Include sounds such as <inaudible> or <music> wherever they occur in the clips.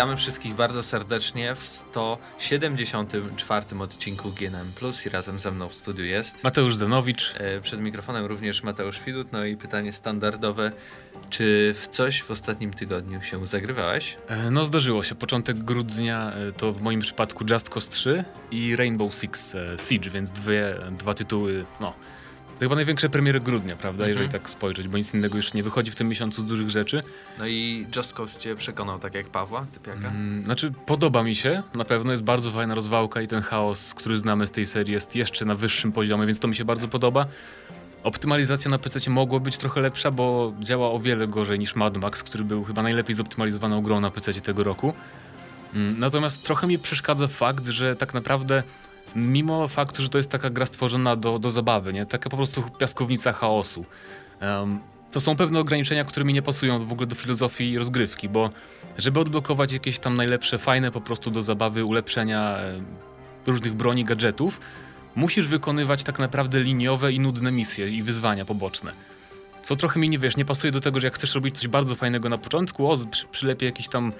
Witamy wszystkich bardzo serdecznie w 174 odcinku GNM Plus i razem ze mną w studiu jest Mateusz Zdanowicz. E, przed mikrofonem również Mateusz Widut. No i pytanie standardowe, czy w coś w ostatnim tygodniu się zagrywałeś? E, no zdarzyło się. Początek grudnia e, to w moim przypadku Just Cause 3 i Rainbow Six Siege, więc dwie, dwa tytuły, no to chyba największe premiery grudnia, prawda? Mhm. Jeżeli tak spojrzeć, bo nic innego już nie wychodzi w tym miesiącu z dużych rzeczy. No i Just Cause cię przekonał, tak jak Pawła, typiaka? Mm, znaczy, podoba mi się, na pewno jest bardzo fajna rozwałka i ten chaos, który znamy z tej serii jest jeszcze na wyższym poziomie, więc to mi się bardzo podoba. Optymalizacja na PC mogła być trochę lepsza, bo działa o wiele gorzej niż Mad Max, który był chyba najlepiej zoptymalizowaną grą na PC tego roku. Mm, natomiast trochę mi przeszkadza fakt, że tak naprawdę mimo faktu, że to jest taka gra stworzona do, do zabawy, nie? taka po prostu piaskownica chaosu. Um, to są pewne ograniczenia, które mi nie pasują w ogóle do filozofii rozgrywki, bo żeby odblokować jakieś tam najlepsze, fajne po prostu do zabawy ulepszenia różnych broni, gadżetów, musisz wykonywać tak naprawdę liniowe i nudne misje i wyzwania poboczne. Co trochę mi nie wiesz, nie pasuje do tego, że jak chcesz robić coś bardzo fajnego na początku, o, przy, przylepię jakiś tam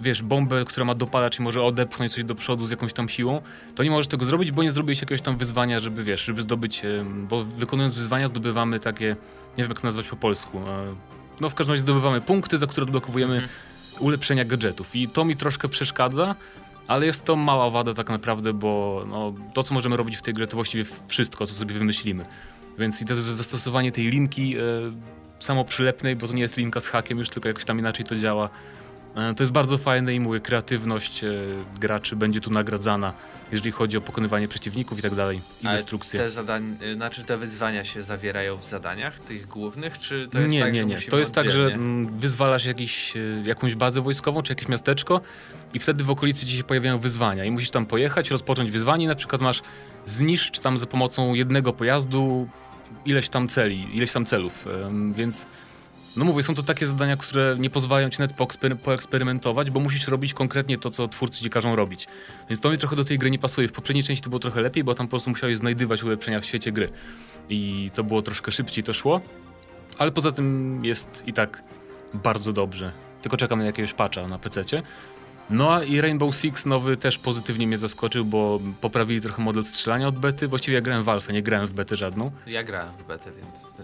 wiesz, bombę, która ma dopalacz i może odepchnąć coś do przodu z jakąś tam siłą, to nie możesz tego zrobić, bo nie zrobiłeś jakiegoś tam wyzwania, żeby, wiesz, żeby zdobyć, bo wykonując wyzwania zdobywamy takie, nie wiem jak to nazwać po polsku, no w każdym razie zdobywamy punkty, za które odblokowujemy mhm. ulepszenia gadżetów i to mi troszkę przeszkadza, ale jest to mała wada tak naprawdę, bo no, to, co możemy robić w tej grze, to właściwie wszystko, co sobie wymyślimy. Więc i to zastosowanie tej linki e, samo przylepnej, bo to nie jest linka z hakiem już, tylko jakoś tam inaczej to działa, E, to jest bardzo fajne i mówię, kreatywność e, graczy będzie tu nagradzana, jeżeli chodzi o pokonywanie przeciwników i tak dalej, i Ale destrukcję. Te zadań, znaczy te wyzwania się zawierają w zadaniach tych głównych, czy to jest nie, tak, nie, nie. To jest oddzielnie? tak, że mm, wyzwalasz jakiś, jakąś bazę wojskową, czy jakieś miasteczko i wtedy w okolicy ci się pojawiają wyzwania i musisz tam pojechać, rozpocząć wyzwanie na przykład masz zniszcz tam za pomocą jednego pojazdu ileś tam celi, ileś tam celów, więc no mówię, są to takie zadania, które nie pozwalają ci nawet poeksperymentować, bo musisz robić konkretnie to, co twórcy ci każą robić. Więc to mi trochę do tej gry nie pasuje. W poprzedniej części to było trochę lepiej, bo tam po prostu musiałeś znajdywać ulepszenia w świecie gry. I to było troszkę szybciej, to szło. Ale poza tym jest i tak bardzo dobrze. Tylko czekam na jakiegoś patcha na PC. No i Rainbow Six nowy też pozytywnie mnie zaskoczył, bo poprawili trochę model strzelania od bety. Właściwie ja grałem w alfę, nie grałem w betę żadną. Ja grałem w betę, więc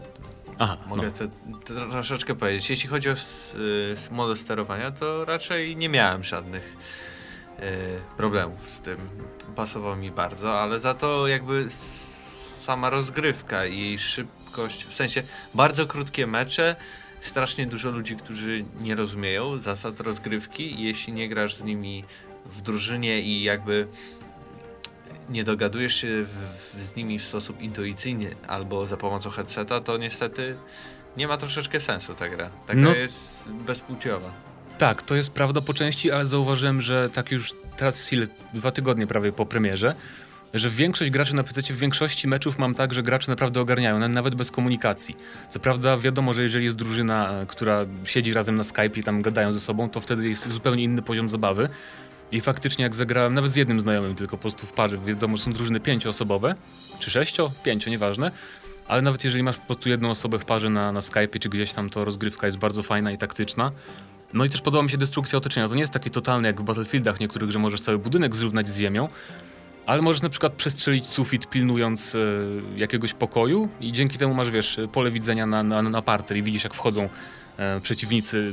Aha, mogę no. to, to troszeczkę powiedzieć. Jeśli chodzi o model sterowania, to raczej nie miałem żadnych y, problemów z tym. Pasował mi bardzo, ale za to jakby sama rozgrywka i jej szybkość, w sensie bardzo krótkie mecze, strasznie dużo ludzi, którzy nie rozumieją zasad rozgrywki. Jeśli nie grasz z nimi w drużynie i jakby nie dogadujesz się w, z nimi w sposób intuicyjny albo za pomocą headseta, to niestety nie ma troszeczkę sensu ta gra. Taka no, jest bezpłciowa. Tak, to jest prawda po części, ale zauważyłem, że tak już teraz ile, dwa tygodnie prawie po premierze, że większość graczy na PC w większości meczów mam tak, że gracze naprawdę ogarniają, nawet bez komunikacji. Co prawda wiadomo, że jeżeli jest drużyna, e, która siedzi razem na Skype i tam gadają ze sobą, to wtedy jest zupełnie inny poziom zabawy. I faktycznie jak zagrałem nawet z jednym znajomym, tylko po prostu w parze, wiadomo, że są drużyny pięcioosobowe, czy sześcio, pięcio, nieważne, ale nawet jeżeli masz po prostu jedną osobę w parze na, na Skype czy gdzieś tam, to rozgrywka jest bardzo fajna i taktyczna. No i też podoba mi się destrukcja otoczenia. To nie jest takie totalne jak w Battlefieldach niektórych, że możesz cały budynek zrównać z ziemią, ale możesz na przykład przestrzelić sufit pilnując e, jakiegoś pokoju i dzięki temu masz, wiesz, pole widzenia na, na, na parter i widzisz jak wchodzą E, przeciwnicy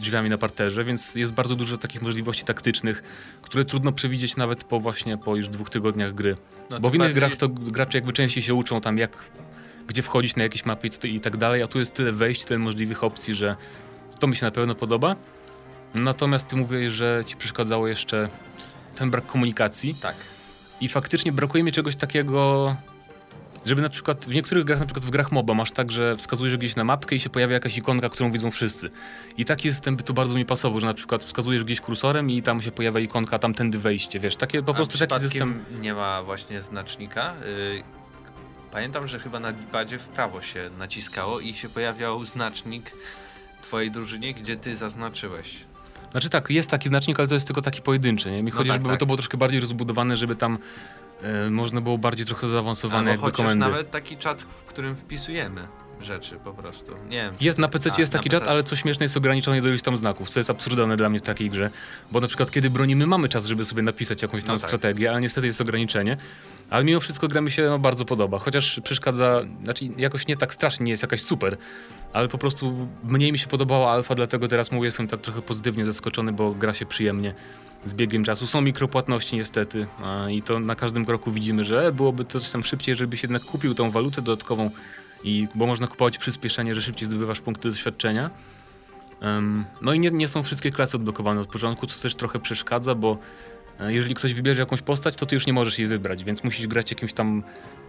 drzwiami na parterze, więc jest bardzo dużo takich możliwości taktycznych, które trudno przewidzieć nawet po właśnie po już dwóch tygodniach gry. No Bo w innych bardziej... grach to gracze jakby częściej się uczą tam jak, gdzie wchodzić na jakieś mapy i tak dalej, a tu jest tyle wejść, tyle możliwych opcji, że to mi się na pewno podoba. Natomiast ty mówiłeś, że ci przeszkadzało jeszcze ten brak komunikacji. Tak. I faktycznie brakuje mi czegoś takiego żeby na przykład w niektórych grach, na przykład w grach MOBA masz tak, że wskazujesz gdzieś na mapkę i się pojawia jakaś ikonka, którą widzą wszyscy. I taki system by tu bardzo mi pasował, że na przykład wskazujesz gdzieś kursorem i tam się pojawia ikonka, tamtędy wejście, wiesz, takie po prostu taki system... nie ma właśnie znacznika? Y, pamiętam, że chyba na dipadzie w prawo się naciskało i się pojawiał znacznik twojej drużynie, gdzie ty zaznaczyłeś. Znaczy tak, jest taki znacznik, ale to jest tylko taki pojedynczy. Nie? Mi no chodzi, tak, żeby tak. to było troszkę bardziej rozbudowane, żeby tam e, można było bardziej trochę zaawansowane Albo jakby komendy. nawet taki czat, w którym wpisujemy rzeczy po prostu. Nie wiem. Jest na PC A, jest taki czat, ale co śmieszne jest ograniczony do iluś tam znaków, co jest absurdalne dla mnie w takiej grze. Bo na przykład kiedy bronimy mamy czas, żeby sobie napisać jakąś tam No tak. strategię, ale niestety jest ograniczenie. Ale mimo wszystko gra mi się no, bardzo podoba, chociaż przeszkadza, znaczy jakoś nie tak strasznie, nie jest jakaś super, ale po prostu mniej mi się podobała alfa, dlatego teraz mówię, jestem tak trochę pozytywnie zaskoczony, bo gra się przyjemnie z biegiem czasu. Są mikropłatności niestety i to na każdym kroku widzimy, że byłoby to coś tam szybciej, żebyś jednak kupił tą walutę dodatkową, i, bo można kupować przyspieszenie, że szybciej zdobywasz punkty doświadczenia. Em, no i nie, nie są wszystkie klasy odblokowane od początku, co też trochę przeszkadza, bo e, jeżeli ktoś wybierze jakąś postać, to ty już nie możesz jej wybrać, więc musisz grać jakimś tam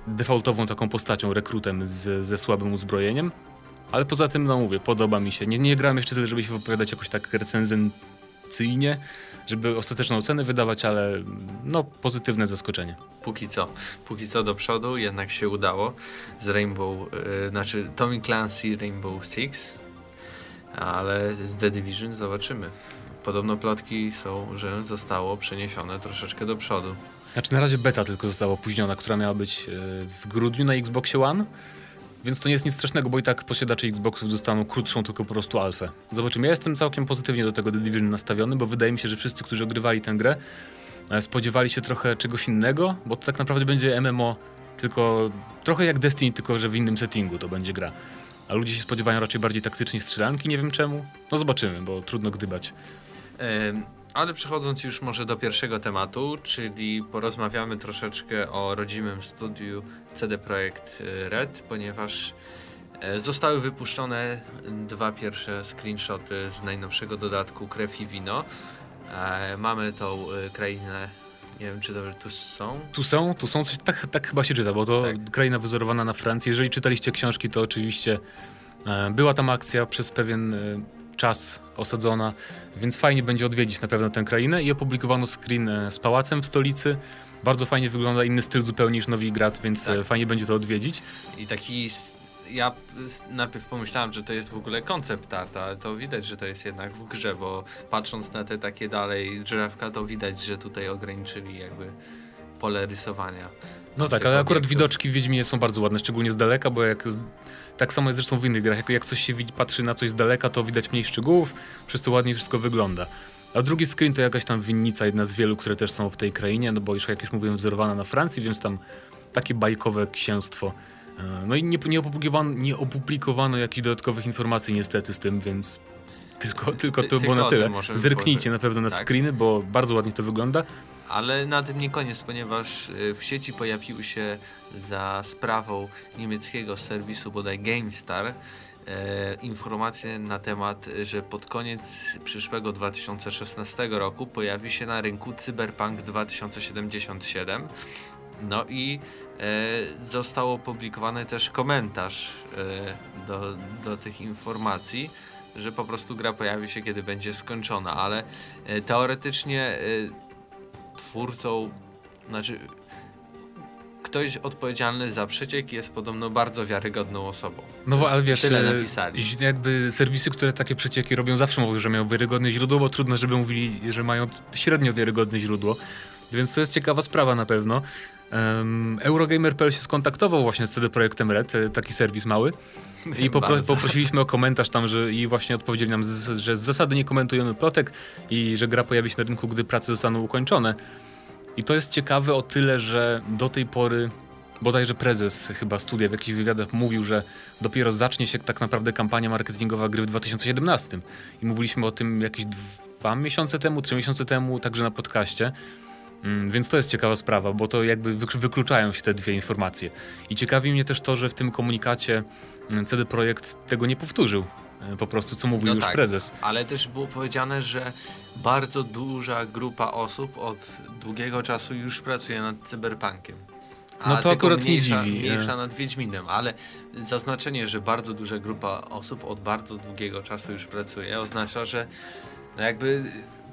defaultową taką postacią, rekrutem z, ze słabym uzbrojeniem. Ale poza tym, no mówię, podoba mi się. Nie, nie grałem jeszcze tyle, żeby się wypowiadać jakoś tak recenzencyjnie, żeby ostateczną ocenę wydawać, ale no pozytywne zaskoczenie. Póki co. Póki co do przodu jednak się udało z Rainbow, y, znaczy Tommy Clancy Rainbow Six, ale z The Division zobaczymy. Podobno plotki są, że zostało przeniesione troszeczkę do przodu. Znaczy na razie beta tylko została opóźniona, która miała być e, w grudniu na Xboxie One. Więc to nie jest nic strasznego, bo i tak posiadacze Xboxów dostaną krótszą, tylko po prostu alfę. Zobaczymy. Ja jestem całkiem pozytywnie do tego The Division nastawiony, bo wydaje mi się, że wszyscy, którzy ogrywali tę grę, e, spodziewali się trochę czegoś innego, bo to tak naprawdę będzie MMO, tylko trochę jak Destiny, tylko że w innym settingu to będzie gra. A ludzie się spodziewają raczej bardziej taktycznie strzelanki, nie wiem czemu. No zobaczymy, bo trudno gdybać. Ale przechodząc już może do pierwszego tematu, czyli porozmawiamy troszeczkę o rodzimym studiu CD Projekt y, Red, ponieważ e, zostały wypuszczone dwa pierwsze screenshoty z najnowszego dodatku Krew i Wino. E, Mamy tą y, krainę, nie wiem czy to tu są. Tu są, tu są coś, tak, tak chyba się czyta, bo to Tak. kraina wyzorowana na Francji. Jeżeli czytaliście książki, to oczywiście e, była tam akcja przez pewien czas osadzona, więc fajnie będzie odwiedzić na pewno tę krainę i opublikowano screen e, z pałacem w stolicy. Bardzo fajnie wygląda, inny styl zupełnie niż Nowigrad, więc Tak. e, fajnie będzie to odwiedzić. I taki. Ja najpierw pomyślałem, że to jest w ogóle koncept art, ale to widać, że to jest jednak w grze, bo patrząc na te takie dalej drzewka, to widać, że tutaj ograniczyli jakby pole rysowania. No tak, ale akurat widoczki w Wiedźminie są bardzo ładne, szczególnie z daleka, bo jak tak samo jest zresztą w innych grach, jak, jak coś się widzi, patrzy na coś z daleka, to widać mniej szczegółów, przez to ładniej wszystko wygląda. A drugi screen to jakaś tam winnica, jedna z wielu, które też są w tej krainie, no bo już jak już mówiłem, wzorowana na Francji, więc tam takie bajkowe księstwo. E, No i nie, nie, opublikowano, nie opublikowano jakichś dodatkowych informacji niestety z tym, więc tylko, tylko Ty- to było na tyle. Zerknijcie na pewno na Tak. screeny, bo bardzo ładnie to wygląda. Ale na tym nie koniec, ponieważ y, w sieci pojawiły się za sprawą niemieckiego serwisu bodaj GameStar e, informacje na temat, że pod koniec przyszłego 2016 roku pojawi się na rynku Cyberpunk 2077. No i e, został opublikowany też komentarz e, do, do tych informacji, że po prostu gra pojawi się, kiedy będzie skończona, ale e, teoretycznie e, twórcą, znaczy ktoś odpowiedzialny za przeciek jest podobno bardzo wiarygodną osobą. No bo, ale wiesz, Tyle e, napisali. jakby serwisy, które takie przecieki robią, zawsze mówią, że mają wiarygodne źródło, bo trudno, żeby mówili, że mają średnio wiarygodne źródło. Więc to jest ciekawa sprawa na pewno. Eurogamer.pl się skontaktował właśnie z CD Projektem Red, e, taki serwis mały. I popro poprosiliśmy o komentarz tam, że i właśnie odpowiedzieli nam, z, że z zasady nie komentujemy plotek i że gra pojawi się na rynku, gdy prace zostaną ukończone. I to jest ciekawe o tyle, że do tej pory bodajże prezes chyba studia w jakichś wywiadach mówił, że dopiero zacznie się tak naprawdę kampania marketingowa gry w 2017. I mówiliśmy o tym jakieś dwa miesiące temu, trzy miesiące temu, także na podcaście. Mm, Więc to jest ciekawa sprawa, bo to jakby wyk- wykluczają się te dwie informacje. I ciekawi mnie też to, że w tym komunikacie mm, CD Projekt tego nie powtórzył. e, Po prostu, co mówił No już tak. prezes. Ale też było powiedziane, że bardzo duża grupa osób od długiego czasu już pracuje nad cyberpunkiem. A No to akurat nie mniejsza, dziwi, nie? Mniejsza nad Wiedźminem, ale zaznaczenie, że bardzo duża grupa osób od bardzo długiego czasu już pracuje, oznacza, że no jakby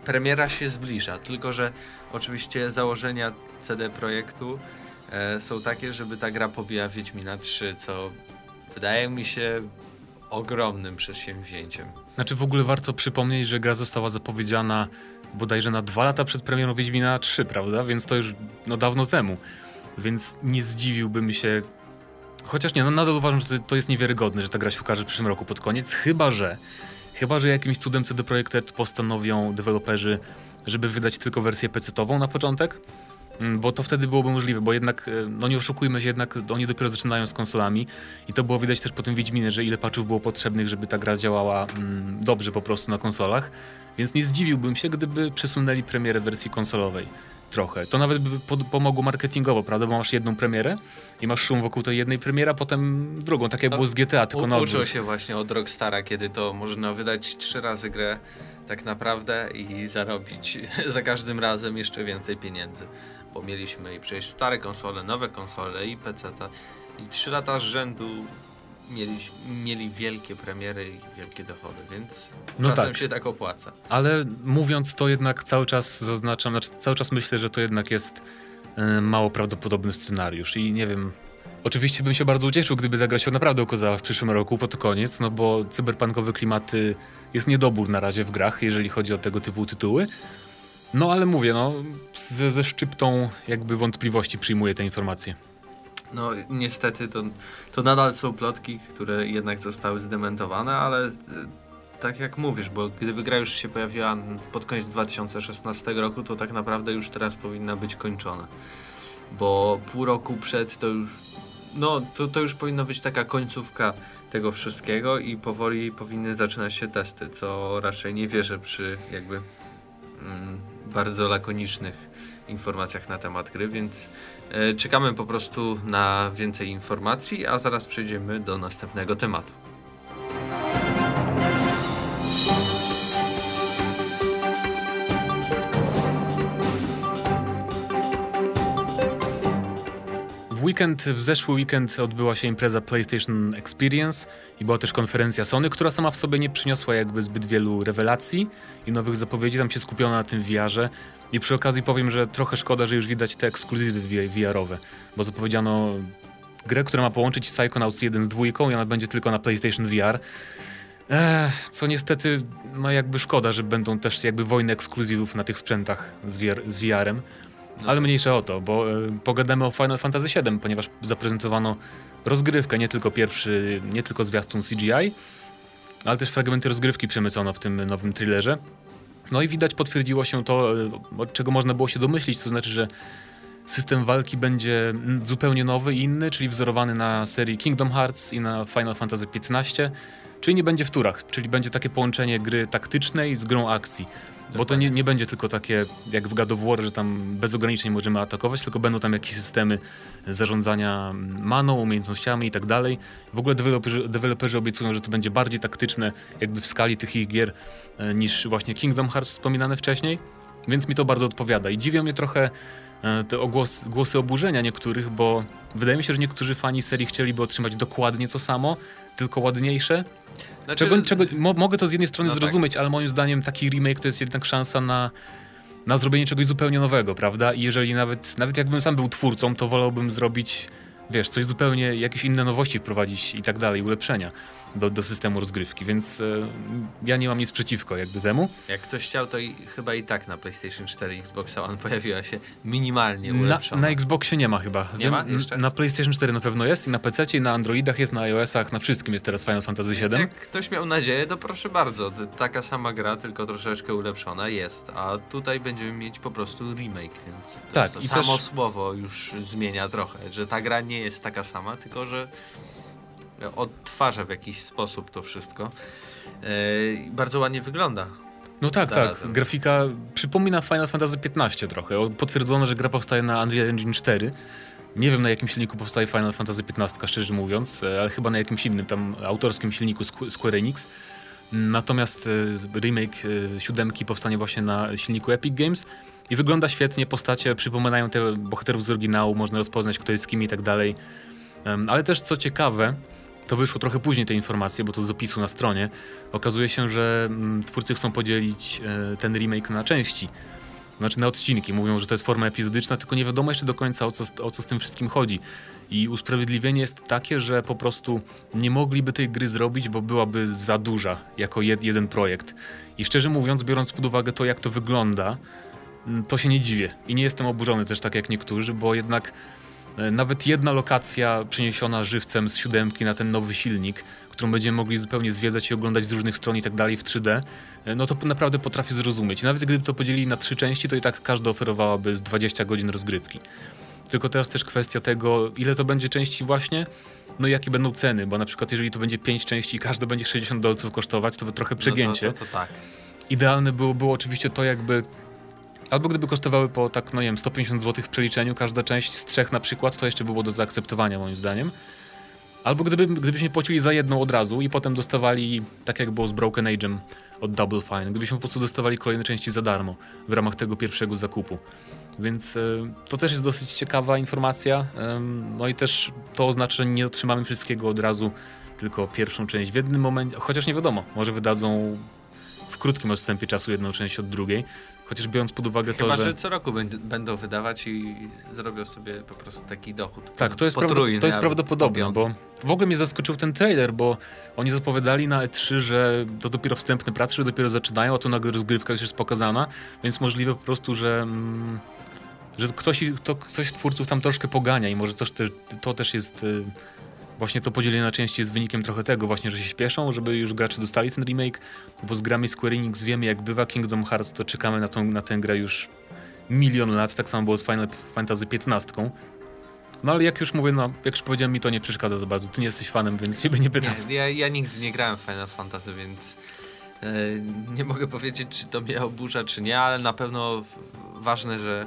premiera się zbliża. Tylko, że oczywiście założenia CD Projektu e, są takie, żeby ta gra pobijała Wiedźmina 3, co wydaje mi się ogromnym przedsięwzięciem. Znaczy w ogóle warto przypomnieć, że gra została zapowiedziana bodajże na dwa lata przed premierą Wiedźmina 3, prawda? Więc to już no, dawno temu. Więc nie zdziwiłbym się, Chociaż nie, no nadal uważam, że to, jest niewiarygodne, że ta gra się ukaże w przyszłym roku pod koniec, chyba że chyba że jakimś cudem CD Projekt postanowią deweloperzy, żeby wydać tylko wersję PC-ową na początek, mm, bo to wtedy byłoby możliwe, bo jednak, e, no nie oszukujmy się, jednak oni dopiero zaczynają z konsolami i to było widać też po tym Wiedźminie, że ile patchów było potrzebnych, żeby ta gra działała mm, dobrze po prostu na konsolach, więc nie zdziwiłbym się, gdyby przesunęli premierę wersji konsolowej trochę. To nawet by pomogło marketingowo, prawda? Bo masz jedną premierę i masz szum wokół tej jednej premiery, a potem drugą, tak jak no, było z GTA, tylko na Uczył się właśnie od Rockstara, kiedy to można wydać trzy razy grę tak naprawdę i zarobić <laughs> za każdym razem jeszcze więcej pieniędzy. Bo mieliśmy i przecież stare konsole, nowe konsole i PC. I trzy lata z rzędu mieli, mieli wielkie premiery i wielkie dochody, więc no czasem tak. się tak opłaca. Ale mówiąc to jednak cały czas zaznaczam, znaczy cały czas myślę, że to jednak jest y, mało prawdopodobny scenariusz i nie wiem, Oczywiście bym się bardzo ucieszył, gdyby ta gra się naprawdę okazała w przyszłym roku, po to koniec, no bo cyberpunkowe klimaty jest niedobór na razie w grach, jeżeli chodzi o tego typu tytuły. No ale mówię, no ze, ze szczyptą jakby wątpliwości przyjmuję te informacje. No niestety to, to nadal są plotki, które jednak zostały zdementowane, ale e, tak jak mówisz, bo gdyby gra już się pojawiła pod koniec 2016 roku, to tak naprawdę już teraz powinna być kończona. Bo pół roku przed to już no to, to już powinna być taka końcówka tego wszystkiego i powoli powinny zaczynać się testy, co raczej nie wierzę przy jakby mm, bardzo lakonicznych informacjach na temat gry, więc e, czekamy po prostu na więcej informacji, a zaraz przejdziemy do następnego tematu. Weekend, w zeszły weekend odbyła się impreza PlayStation Experience i była też konferencja Sony, która sama w sobie nie przyniosła jakby zbyt wielu rewelacji i nowych zapowiedzi. Tam się skupiono na tym VR-ze. I przy okazji powiem, że trochę szkoda, że już widać te ekskluzywy VR-owe, bo zapowiedziano grę, która ma połączyć Psychonauts 1 z dwójką i ona będzie tylko na PlayStation VR. Ech, co niestety, no jakby szkoda, że będą też jakby wojny ekskluzywów na tych sprzętach z, VR, z VR-em. No. Ale mniejsze o to, bo y, pogadamy o Final Fantasy VII, ponieważ zaprezentowano rozgrywkę, nie tylko pierwszy, nie tylko zwiastun CGI, ale też fragmenty rozgrywki przemycono w tym nowym thrillerze. No i widać, potwierdziło się to, e, od czego można było się domyślić, to znaczy, że system walki będzie zupełnie nowy i inny, czyli wzorowany na serii Kingdom Hearts i na Final Fantasy XV, czyli nie będzie w turach, czyli będzie takie połączenie gry taktycznej z grą akcji. Bo to nie, nie będzie tylko takie jak w God of War, że tam bez ograniczeń możemy atakować, tylko będą tam jakieś systemy zarządzania maną, umiejętnościami i tak dalej. W ogóle deweloperzy, deweloperzy obiecują, że to będzie bardziej taktyczne jakby w skali tych ich gier e, niż właśnie Kingdom Hearts wspominane wcześniej, więc mi to bardzo odpowiada. I dziwią mnie trochę e, te ogłos, głosy oburzenia niektórych, bo wydaje mi się, że niektórzy fani serii chcieliby otrzymać dokładnie to samo, tylko ładniejsze. Znaczy... Czego, czego, mo, mogę to z jednej strony no tak. zrozumieć, tak. ale moim zdaniem taki remake to jest jednak szansa na, na zrobienie czegoś zupełnie nowego, prawda? I jeżeli nawet, nawet jakbym sam był twórcą, to wolałbym zrobić, wiesz, coś zupełnie, jakieś inne nowości wprowadzić i tak dalej, ulepszenia do, do systemu rozgrywki, więc e, ja nie mam nic przeciwko jakby temu. Jak ktoś chciał, to i, chyba i tak na PlayStation 4 Xbox One <laughs> pojawiła się minimalnie ulepszona. Na, na Xboxie nie ma chyba. Nie Wiem, ma jeszcze? Na PlayStation 4 na pewno jest i na PC, i na Androidach jest, na iOS-ach, na wszystkim jest teraz Final Fantasy VII. Jak ktoś miał nadzieję, to proszę bardzo, taka sama gra, tylko troszeczkę ulepszona jest, a tutaj będziemy mieć po prostu remake, więc to tak, i samo też... słowo już zmienia trochę, że ta gra nie jest taka sama, tylko że odtwarza w jakiś sposób to wszystko. Yy, bardzo ładnie wygląda. No tak, tak. Zarazem. tak. Grafika przypomina Final Fantasy XV trochę. Potwierdzono, że gra powstaje na Unreal Engine 4. Nie wiem na jakim silniku powstaje Final Fantasy XV, szczerze mówiąc, e, ale chyba na jakimś innym tam autorskim silniku Square Enix. Natomiast e, remake siódemki powstanie właśnie na silniku Epic Games i wygląda świetnie. Postacie przypominają te bohaterów z oryginału, można rozpoznać kto jest kim i tak dalej. Ale też co ciekawe, to wyszło trochę później te informacje, bo to z opisu na stronie. Okazuje się, że mm, twórcy chcą podzielić e, ten remake na części. Znaczy na odcinki. Mówią, że to jest forma epizodyczna, tylko nie wiadomo jeszcze do końca o co, o co z tym wszystkim chodzi. I usprawiedliwienie jest takie, że po prostu nie mogliby tej gry zrobić, bo byłaby za duża jako jed, jeden projekt. I szczerze mówiąc, biorąc pod uwagę to, jak to wygląda, mm, to się nie dziwię. I nie jestem oburzony też tak jak niektórzy, bo jednak nawet jedna lokacja przeniesiona żywcem z siódemki na ten nowy silnik, którą będziemy mogli zupełnie zwiedzać i oglądać z różnych stron i tak dalej w 3D, e, no to naprawdę potrafię zrozumieć. Nawet gdyby to podzielili na trzy części, to i tak każda oferowałaby z 20 godzin rozgrywki. Tylko teraz też kwestia tego, ile to będzie części właśnie, no i jakie będą ceny, bo na przykład jeżeli to będzie 5 części i każda będzie 60 dolców kosztować, to by trochę przegięcie. No to, to, to tak. Idealne było, było oczywiście to jakby Albo gdyby kosztowały po tak, no nie wiem, 150 zł w przeliczeniu, każda część z trzech na przykład, to jeszcze było do zaakceptowania moim zdaniem. Albo gdyby, gdybyśmy płacili za jedną od razu i potem dostawali, tak jak było z Broken Age'em od Double Fine, gdybyśmy po prostu dostawali kolejne części za darmo w ramach tego pierwszego zakupu. Więc y, to też jest dosyć ciekawa informacja. Y, no i też to oznacza, że nie otrzymamy wszystkiego od razu, tylko pierwszą część w jednym momencie, chociaż nie wiadomo, może wydadzą w krótkim odstępie czasu jedną część od drugiej. Chociaż biorąc pod uwagę Chyba, to, że... że co roku będą wydawać i zrobią sobie po prostu taki dochód. Tak, to jest, prawda, to jest prawdopodobne, bo w ogóle mnie zaskoczył ten trailer, bo oni zapowiadali na E3, że to dopiero wstępne prace, że dopiero zaczynają, a tu nagle rozgrywka już jest pokazana, więc możliwe po prostu, że... Mm, że ktoś, to, ktoś twórców tam troszkę pogania i może to, to też jest y, właśnie to podzielenie na części jest wynikiem trochę tego właśnie, że się śpieszą, żeby już gracze dostali ten remake, bo z grami Square Enix wiemy jak bywa Kingdom Hearts, to czekamy na, tą, na tę grę już milion lat, tak samo było z Final Fantasy XV. No ale jak już mówię, no jak już powiedziałem, mi to nie przeszkadza za bardzo. Ty nie jesteś fanem, więc ciebie nie pytam. Nie, ja, ja nigdy nie grałem w Final Fantasy, więc yy, nie mogę powiedzieć, czy to mnie oburza, czy nie, ale na pewno ważne, że E,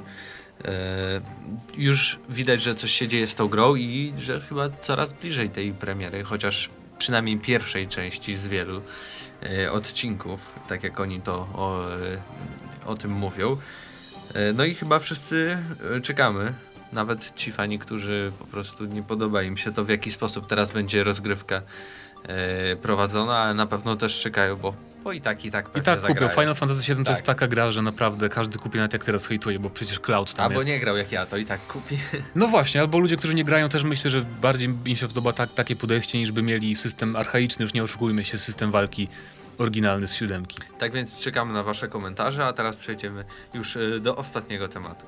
już widać, że coś się dzieje z tą grą i że chyba coraz bliżej tej premiery, chociaż przynajmniej pierwszej części z wielu e, odcinków, tak jak oni to o, o tym mówią. E, no i chyba wszyscy czekamy, nawet ci fani, którzy po prostu nie podoba im się to, w jaki sposób teraz będzie rozgrywka prowadzona, ale na pewno też czekają, bo bo i tak, i tak I tak kupię. Final Fantasy VII tak. to jest tak. taka gra, że naprawdę każdy kupi, nawet jak teraz hejtuje, bo przecież Cloud tam albo jest. Albo nie grał jak ja, to i tak kupi. <laughs> No właśnie, albo ludzie, którzy nie grają też myślę, że bardziej im się podoba tak, takie podejście, niż by mieli system archaiczny, już nie oszukujmy się, system walki oryginalny z siódemki. Tak więc czekamy na wasze komentarze, a teraz przejdziemy już y, do ostatniego tematu.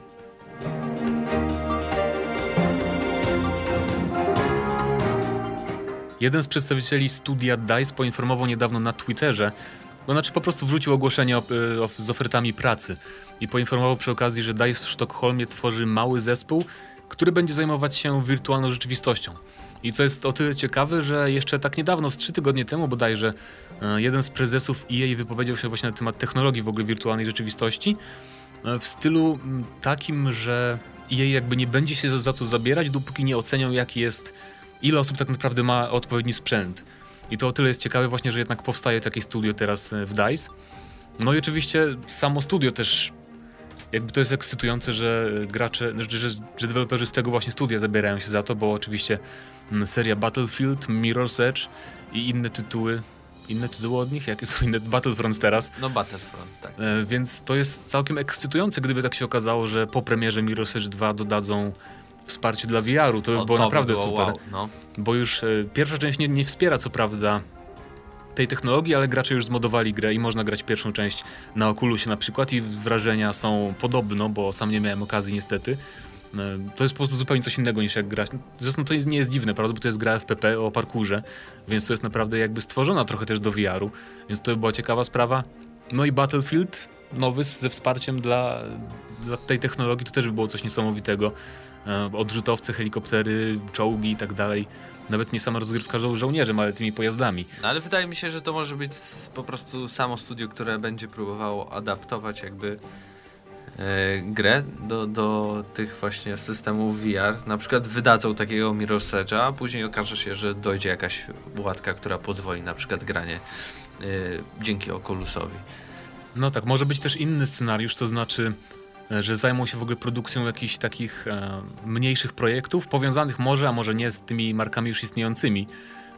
Jeden z przedstawicieli studia DICE poinformował niedawno na Twitterze, to znaczy po prostu wrzucił ogłoszenie o, o, z ofertami pracy i poinformował przy okazji, że DICE w Sztokholmie tworzy mały zespół, który będzie zajmować się wirtualną rzeczywistością. I co jest o tyle ciekawe, że jeszcze tak niedawno, z trzy tygodnie temu bodajże, e, jeden z prezesów EA wypowiedział się właśnie na temat technologii w ogóle wirtualnej rzeczywistości e, w stylu takim, że EA jakby nie będzie się za to zabierać, dopóki nie ocenią jaki jest, ile osób tak naprawdę ma odpowiedni sprzęt. I to o tyle jest ciekawe właśnie, że jednak powstaje takie studio teraz e, w DICE. No i oczywiście samo studio też jakby to jest ekscytujące, że gracze, że, że, deweloperzy z tego właśnie studia zabierają się za to, bo oczywiście mm, seria Battlefield, Mirror's Edge i inne tytuły inne tytuły od nich? Jakie są inne? Battlefront teraz. No Battlefront, tak. E, więc to jest całkiem ekscytujące, gdyby tak się okazało, że po premierze Mirror's Edge 2 dodadzą wsparcie dla VR-u. To by o, było to naprawdę by było super. Wow, no. Bo już y, pierwsza część nie, nie wspiera co prawda tej technologii, ale gracze już zmodowali grę i można grać pierwszą część na Oculusie na przykład i wrażenia są podobno, bo sam nie miałem okazji niestety. Y, to jest po prostu zupełnie coś innego niż jak grać. Zresztą to nie jest dziwne, prawda, bo to jest gra FPP o parkurze, więc to jest naprawdę jakby stworzona trochę też do VR-u, więc to by była ciekawa sprawa. No i Battlefield nowy ze wsparciem dla, dla tej technologii to też by było coś niesamowitego. E, odrzutowce, helikoptery, czołgi i tak dalej. Nawet nie sama rozgrywka żo żołnierzem, ale tymi pojazdami. No, ale wydaje mi się, że to może być po prostu samo studio, które będzie próbowało adaptować jakby e, grę do, do tych właśnie systemów VR. Na przykład wydadzą takiego Mirror's Edge'a, a później okaże się, że dojdzie jakaś łatka, która pozwoli na przykład granie e, dzięki Oculusowi. No tak, może być też inny scenariusz, to znaczy że zajmą się w ogóle produkcją jakichś takich e, mniejszych projektów, powiązanych może, a może nie z tymi markami już istniejącymi,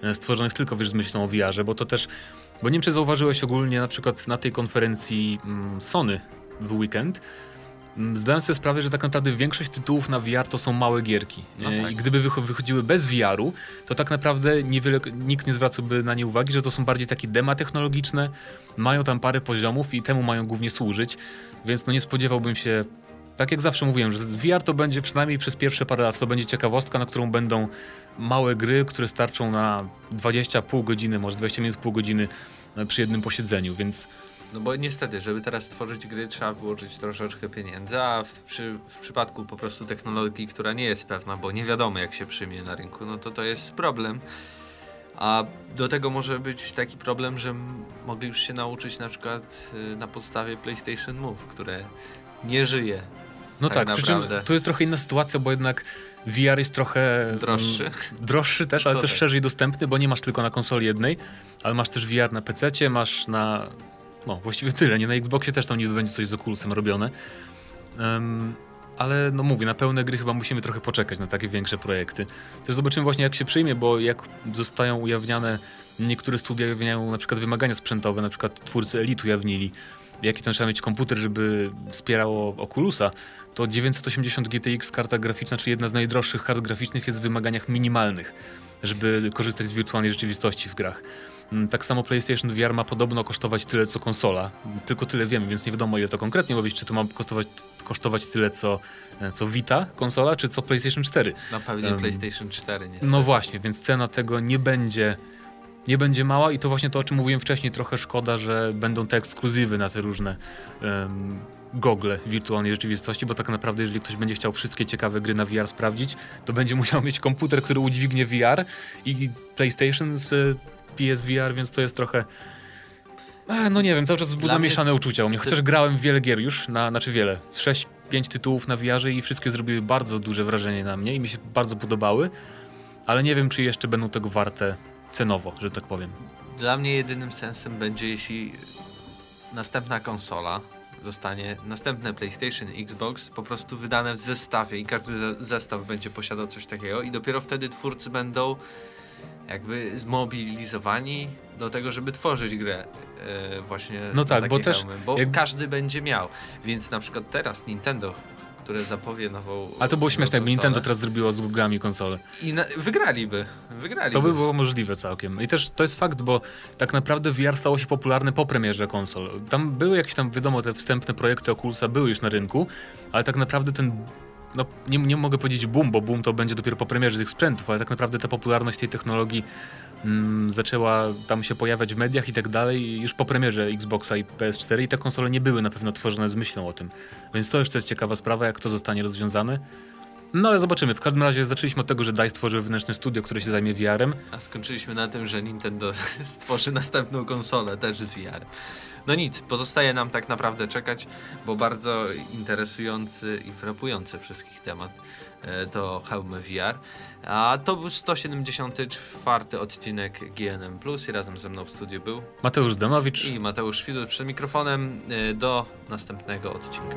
e, stworzonych tylko wiesz, z myślą o VR-ze, bo to też, bo nie wiem czy zauważyłeś ogólnie na przykład na tej konferencji mm, Sony w weekend, Zdałem sobie sprawę, że tak naprawdę większość tytułów na VR to są małe gierki. No tak. I gdyby wychodziły bez VR-u, to tak naprawdę niewiele, nikt nie zwracałby na nie uwagi, że to są bardziej takie dema technologiczne, mają tam parę poziomów i temu mają głównie służyć. Więc no nie spodziewałbym się tak jak zawsze mówiłem, że VR to będzie przynajmniej przez pierwsze parę lat, to będzie ciekawostka, na którą będą małe gry, które starczą na 20 pół godziny, może 20 minut, pół godziny e, przy jednym posiedzeniu, więc No bo niestety, żeby teraz tworzyć gry, trzeba wyłożyć troszeczkę pieniędzy, a w, przy, w przypadku po prostu technologii, która nie jest pewna, bo nie wiadomo jak się przyjmie na rynku, no to to jest problem. A do tego może być taki problem, że mogli już się nauczyć na przykład y, na podstawie PlayStation Move, które nie żyje. no Tak tak, przy czym naprawdę. to jest trochę inna sytuacja, bo jednak VR jest trochę mm, Droższy. droższy też, <laughs> ale To też tak. szerzej dostępny, bo nie masz tylko na konsoli jednej, ale masz też VR na PC, masz na. No, właściwie tyle. Nie na Xboxie też tam niby będzie coś z Oculusem robione. Em, ale no mówię, na pełne gry chyba musimy trochę poczekać na takie większe projekty. Też zobaczymy właśnie jak się przyjmie, bo jak zostają ujawniane, niektóre studia ujawniają na przykład wymagania sprzętowe, na przykład twórcy Elite ujawnili, jaki tam trzeba mieć komputer, żeby wspierało Oculusa, to 980 GTX karta graficzna, czyli jedna z najdroższych kart graficznych jest w wymaganiach minimalnych, żeby korzystać z wirtualnej rzeczywistości w grach. Mm, Tak samo PlayStation VR ma podobno kosztować tyle co konsola. Tylko tyle wiemy, więc nie wiadomo ile to konkretnie ma być, czy to ma kosztować, kosztować tyle co, e, co Vita konsola, czy co PlayStation 4. Na pewnie Em, PlayStation 4 niestety. No właśnie, więc cena tego nie będzie, nie będzie mała i to właśnie to, o czym mówiłem wcześniej, trochę szkoda, że będą te ekskluzywy na te różne um, gogle wirtualnej rzeczywistości, bo tak naprawdę jeżeli ktoś będzie chciał wszystkie ciekawe gry na VR sprawdzić, to będzie <laughs> musiał mieć komputer, który udźwignie VR i PlayStation z PSVR, więc to jest trochę e, no nie wiem, cały czas wzbudza mnie- mieszane uczucia u mnie, chociaż grałem w wiele gier już, na, znaczy wiele, w 6-5 tytułów na VR i wszystkie zrobiły bardzo duże wrażenie na mnie i mi się bardzo podobały, ale nie wiem, czy jeszcze będą tego warte cenowo, że tak powiem. Dla mnie jedynym sensem będzie, jeśli następna konsola zostanie, następne PlayStation, Xbox po prostu wydane w zestawie i każdy ze- zestaw będzie posiadał coś takiego i dopiero wtedy twórcy będą jakby zmobilizowani do tego, żeby tworzyć grę e, właśnie No tak, bo też hełmy, bo jak- każdy będzie miał, więc na przykład teraz Nintendo które zapowie nową Ale to było śmieszne, jakby. Nintendo teraz zrobiło z Google'ami konsolę. I na, wygraliby, wygraliby. To by było możliwe całkiem. I też to jest fakt, bo tak naprawdę VR stało się popularne po premierze konsol. Tam były jakieś tam, wiadomo, te wstępne projekty Oculusa były już na rynku, ale tak naprawdę ten, no nie, nie mogę powiedzieć boom, bo boom to będzie dopiero po premierze tych sprzętów, ale tak naprawdę ta popularność tej technologii mm, zaczęła tam się pojawiać w mediach i tak dalej już po premierze Xboxa i PS4 i te konsole nie były na pewno tworzone z myślą o tym. Więc to jeszcze jest ciekawa sprawa, jak to zostanie rozwiązane. No ale zobaczymy. W każdym razie zaczęliśmy od tego, że DICE tworzył wewnętrzne studio, które się zajmie VR-em. A skończyliśmy na tym, że Nintendo <laughs> stworzy następną konsolę też z VR. No nic, pozostaje nam tak naprawdę czekać, bo bardzo interesujący i frapujący wszystkich temat e, to hełmy VR. A to był 174 odcinek GNM Plus i razem ze mną w studiu był Mateusz Zdanowicz. i Mateusz Widut przed mikrofonem. E, Do następnego odcinka.